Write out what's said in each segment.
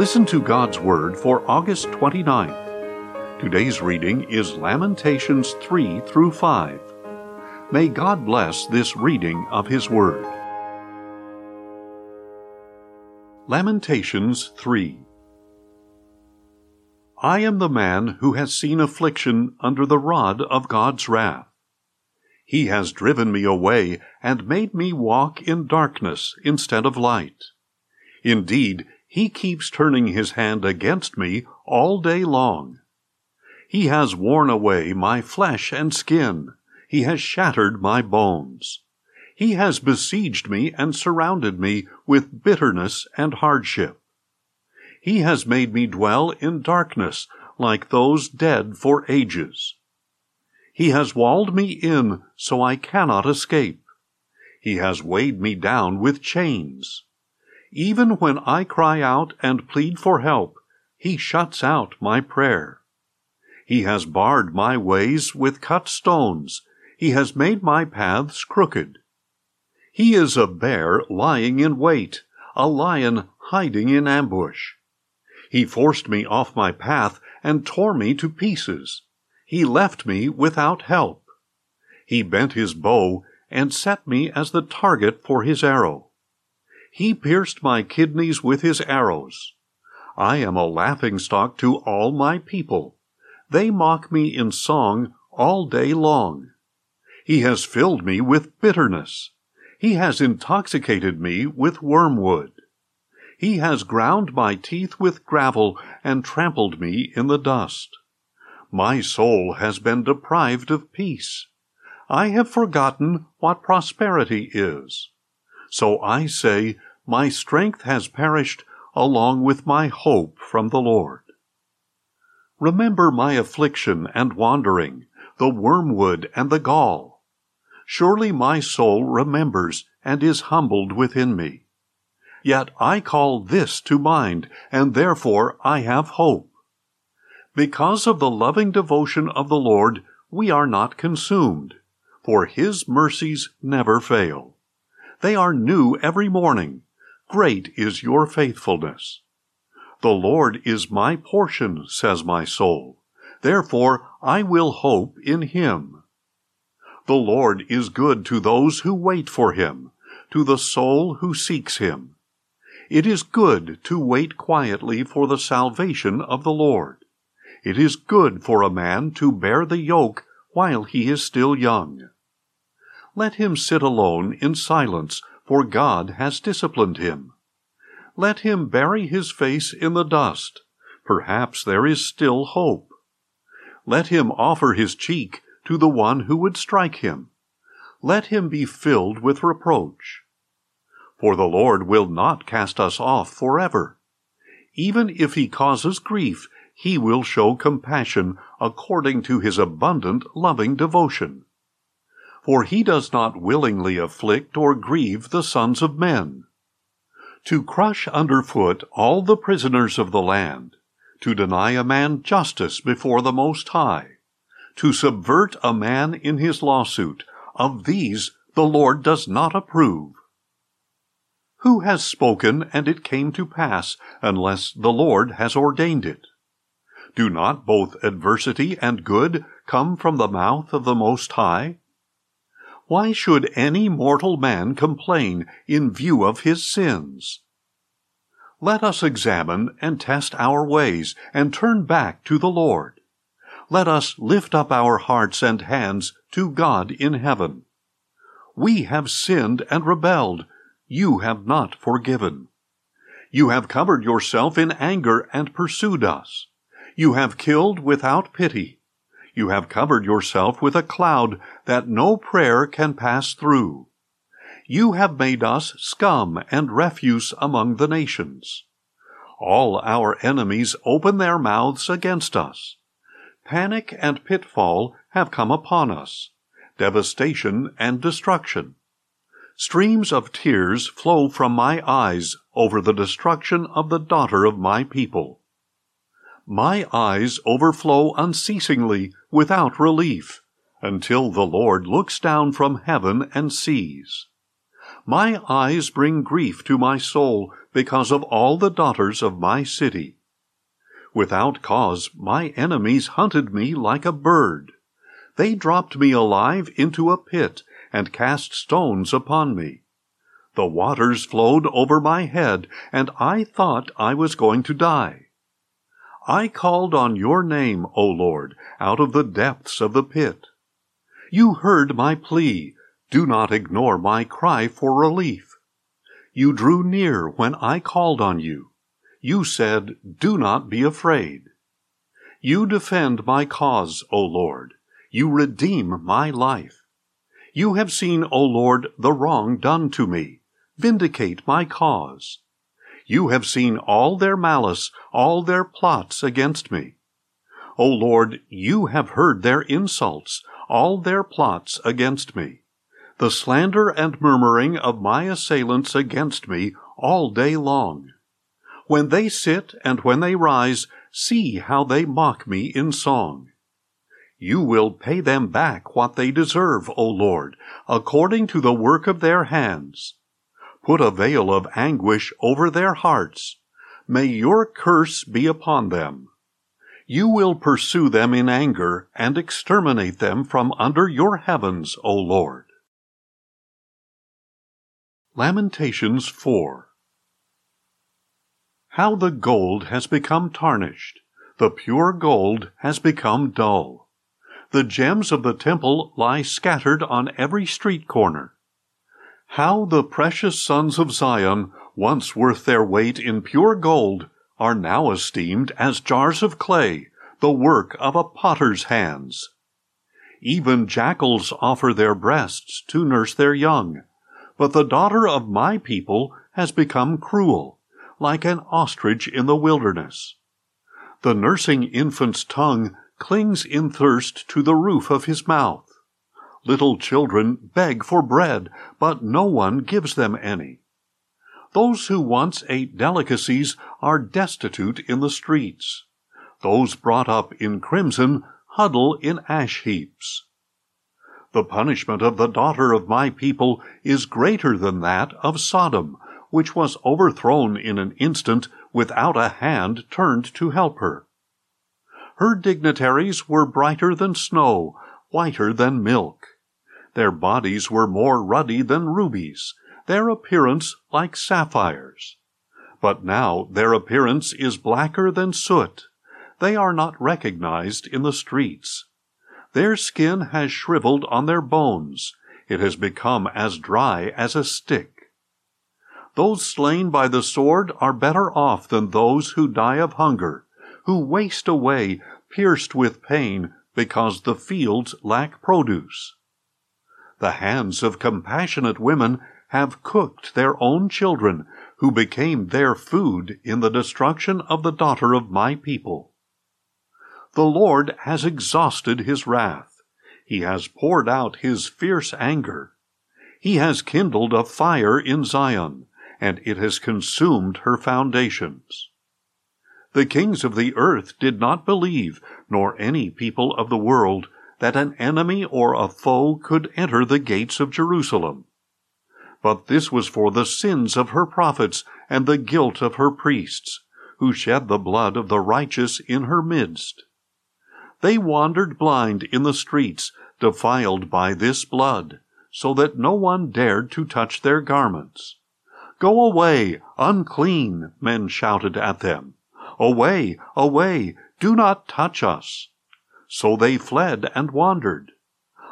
Listen to God's Word for August 29th. Today's reading is Lamentations 3 through 5. May God bless this reading of His Word. Lamentations 3 I am the man who has seen affliction under the rod of God's wrath. He has driven me away and made me walk in darkness instead of light. Indeed, he keeps turning his hand against me all day long. He has worn away my flesh and skin. He has shattered my bones. He has besieged me and surrounded me with bitterness and hardship. He has made me dwell in darkness like those dead for ages. He has walled me in so I cannot escape. He has weighed me down with chains. Even when I cry out and plead for help, he shuts out my prayer. He has barred my ways with cut stones. He has made my paths crooked. He is a bear lying in wait, a lion hiding in ambush. He forced me off my path and tore me to pieces. He left me without help. He bent his bow and set me as the target for his arrow. He pierced my kidneys with his arrows. I am a laughingstock to all my people. They mock me in song all day long. He has filled me with bitterness. He has intoxicated me with wormwood. He has ground my teeth with gravel and trampled me in the dust. My soul has been deprived of peace. I have forgotten what prosperity is. So I say, My strength has perished along with my hope from the Lord. Remember my affliction and wandering, the wormwood and the gall. Surely my soul remembers and is humbled within me. Yet I call this to mind, and therefore I have hope. Because of the loving devotion of the Lord, we are not consumed, for his mercies never fail. They are new every morning. Great is your faithfulness. The Lord is my portion, says my soul. Therefore I will hope in him. The Lord is good to those who wait for him, to the soul who seeks him. It is good to wait quietly for the salvation of the Lord. It is good for a man to bear the yoke while he is still young. Let him sit alone in silence, for God has disciplined him. Let him bury his face in the dust. Perhaps there is still hope. Let him offer his cheek to the one who would strike him. Let him be filled with reproach. For the Lord will not cast us off forever. Even if he causes grief, he will show compassion according to his abundant loving devotion for he does not willingly afflict or grieve the sons of men. To crush underfoot all the prisoners of the land, to deny a man justice before the Most High, to subvert a man in his lawsuit, of these the Lord does not approve. Who has spoken and it came to pass, unless the Lord has ordained it? Do not both adversity and good come from the mouth of the Most High? Why should any mortal man complain in view of his sins? Let us examine and test our ways and turn back to the Lord. Let us lift up our hearts and hands to God in heaven. We have sinned and rebelled. You have not forgiven. You have covered yourself in anger and pursued us. You have killed without pity. You have covered yourself with a cloud that no prayer can pass through. You have made us scum and refuse among the nations. All our enemies open their mouths against us. Panic and pitfall have come upon us, devastation and destruction. Streams of tears flow from my eyes over the destruction of the daughter of my people. My eyes overflow unceasingly without relief until the Lord looks down from heaven and sees. My eyes bring grief to my soul because of all the daughters of my city. Without cause, my enemies hunted me like a bird. They dropped me alive into a pit and cast stones upon me. The waters flowed over my head, and I thought I was going to die. I called on your name, O Lord, out of the depths of the pit. You heard my plea. Do not ignore my cry for relief. You drew near when I called on you. You said, Do not be afraid. You defend my cause, O Lord. You redeem my life. You have seen, O Lord, the wrong done to me. Vindicate my cause. You have seen all their malice, all their plots against me. O Lord, you have heard their insults, all their plots against me, the slander and murmuring of my assailants against me all day long. When they sit and when they rise, see how they mock me in song. You will pay them back what they deserve, O Lord, according to the work of their hands. Put a veil of anguish over their hearts. May your curse be upon them. You will pursue them in anger and exterminate them from under your heavens, O Lord. Lamentations 4 How the gold has become tarnished, the pure gold has become dull. The gems of the temple lie scattered on every street corner. How the precious sons of Zion, once worth their weight in pure gold, are now esteemed as jars of clay, the work of a potter's hands. Even jackals offer their breasts to nurse their young, but the daughter of my people has become cruel, like an ostrich in the wilderness. The nursing infant's tongue clings in thirst to the roof of his mouth. Little children beg for bread, but no one gives them any. Those who once ate delicacies are destitute in the streets. Those brought up in crimson huddle in ash heaps. The punishment of the daughter of my people is greater than that of Sodom, which was overthrown in an instant without a hand turned to help her. Her dignitaries were brighter than snow, whiter than milk. Their bodies were more ruddy than rubies, their appearance like sapphires. But now their appearance is blacker than soot. They are not recognized in the streets. Their skin has shriveled on their bones. It has become as dry as a stick. Those slain by the sword are better off than those who die of hunger who waste away, pierced with pain, because the fields lack produce. The hands of compassionate women have cooked their own children, who became their food in the destruction of the daughter of my people. The Lord has exhausted his wrath. He has poured out his fierce anger. He has kindled a fire in Zion, and it has consumed her foundations. The kings of the earth did not believe, nor any people of the world, that an enemy or a foe could enter the gates of Jerusalem. But this was for the sins of her prophets and the guilt of her priests, who shed the blood of the righteous in her midst. They wandered blind in the streets, defiled by this blood, so that no one dared to touch their garments. Go away, unclean, men shouted at them. Away, away, do not touch us. So they fled and wandered.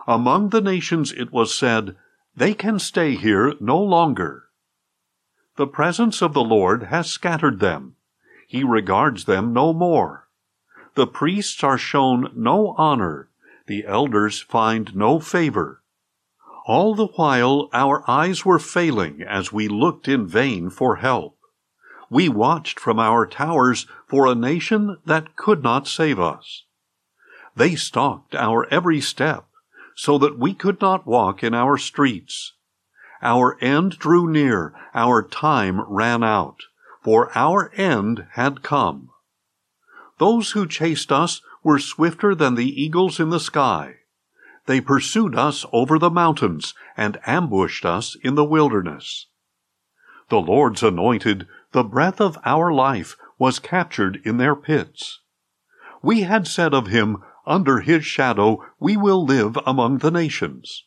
Among the nations it was said, They can stay here no longer. The presence of the Lord has scattered them. He regards them no more. The priests are shown no honor. The elders find no favor. All the while our eyes were failing as we looked in vain for help. We watched from our towers for a nation that could not save us. They stalked our every step, so that we could not walk in our streets. Our end drew near, our time ran out, for our end had come. Those who chased us were swifter than the eagles in the sky. They pursued us over the mountains and ambushed us in the wilderness. The Lord's anointed The breath of our life was captured in their pits. We had said of him, Under his shadow we will live among the nations.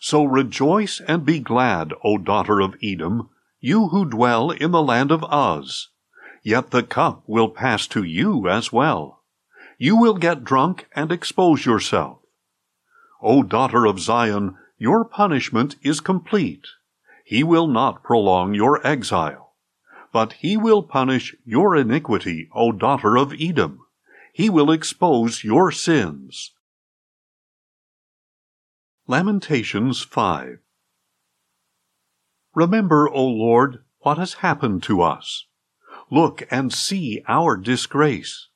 So rejoice and be glad, O daughter of Edom, you who dwell in the land of Uz. Yet the cup will pass to you as well. You will get drunk and expose yourself. O daughter of Zion, your punishment is complete. He will not prolong your exile. But he will punish your iniquity, O daughter of Edom. He will expose your sins. Lamentations 5 Remember, O Lord, what has happened to us. Look and see our disgrace.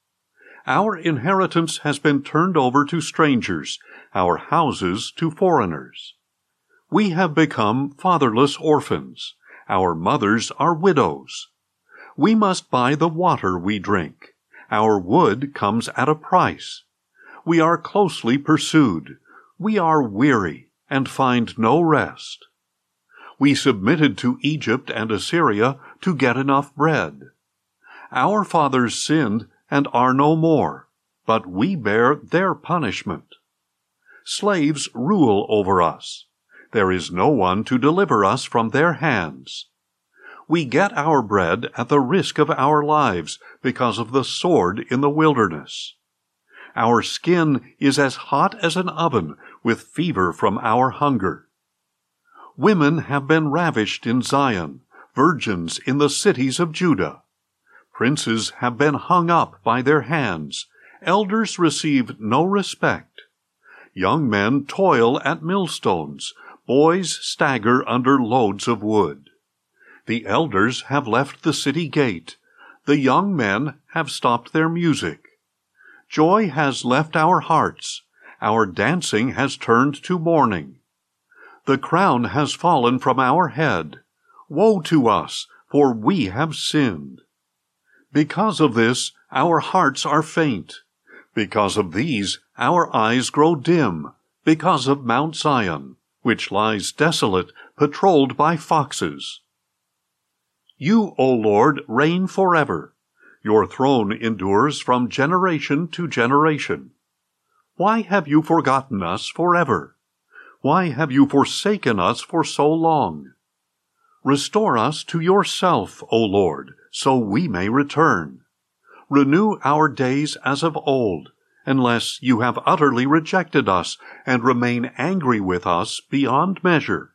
Our inheritance has been turned over to strangers, our houses to foreigners. We have become fatherless orphans. Our mothers are widows. We must buy the water we drink. Our wood comes at a price. We are closely pursued. We are weary and find no rest. We submitted to Egypt and Assyria to get enough bread. Our fathers sinned and are no more, but we bear their punishment. Slaves rule over us. There is no one to deliver us from their hands. We get our bread at the risk of our lives because of the sword in the wilderness. Our skin is as hot as an oven with fever from our hunger. Women have been ravished in Zion, virgins in the cities of Judah. Princes have been hung up by their hands, elders receive no respect. Young men toil at millstones, Boys stagger under loads of wood. The elders have left the city gate. The young men have stopped their music. Joy has left our hearts. Our dancing has turned to mourning. The crown has fallen from our head. Woe to us, for we have sinned. Because of this, our hearts are faint. Because of these, our eyes grow dim. Because of Mount Zion which lies desolate, patrolled by foxes. You, O Lord, reign forever. Your throne endures from generation to generation. Why have you forgotten us forever? Why have you forsaken us for so long? Restore us to yourself, O Lord, so we may return. Renew our days as of old, unless you have utterly rejected us and remain angry with us beyond measure.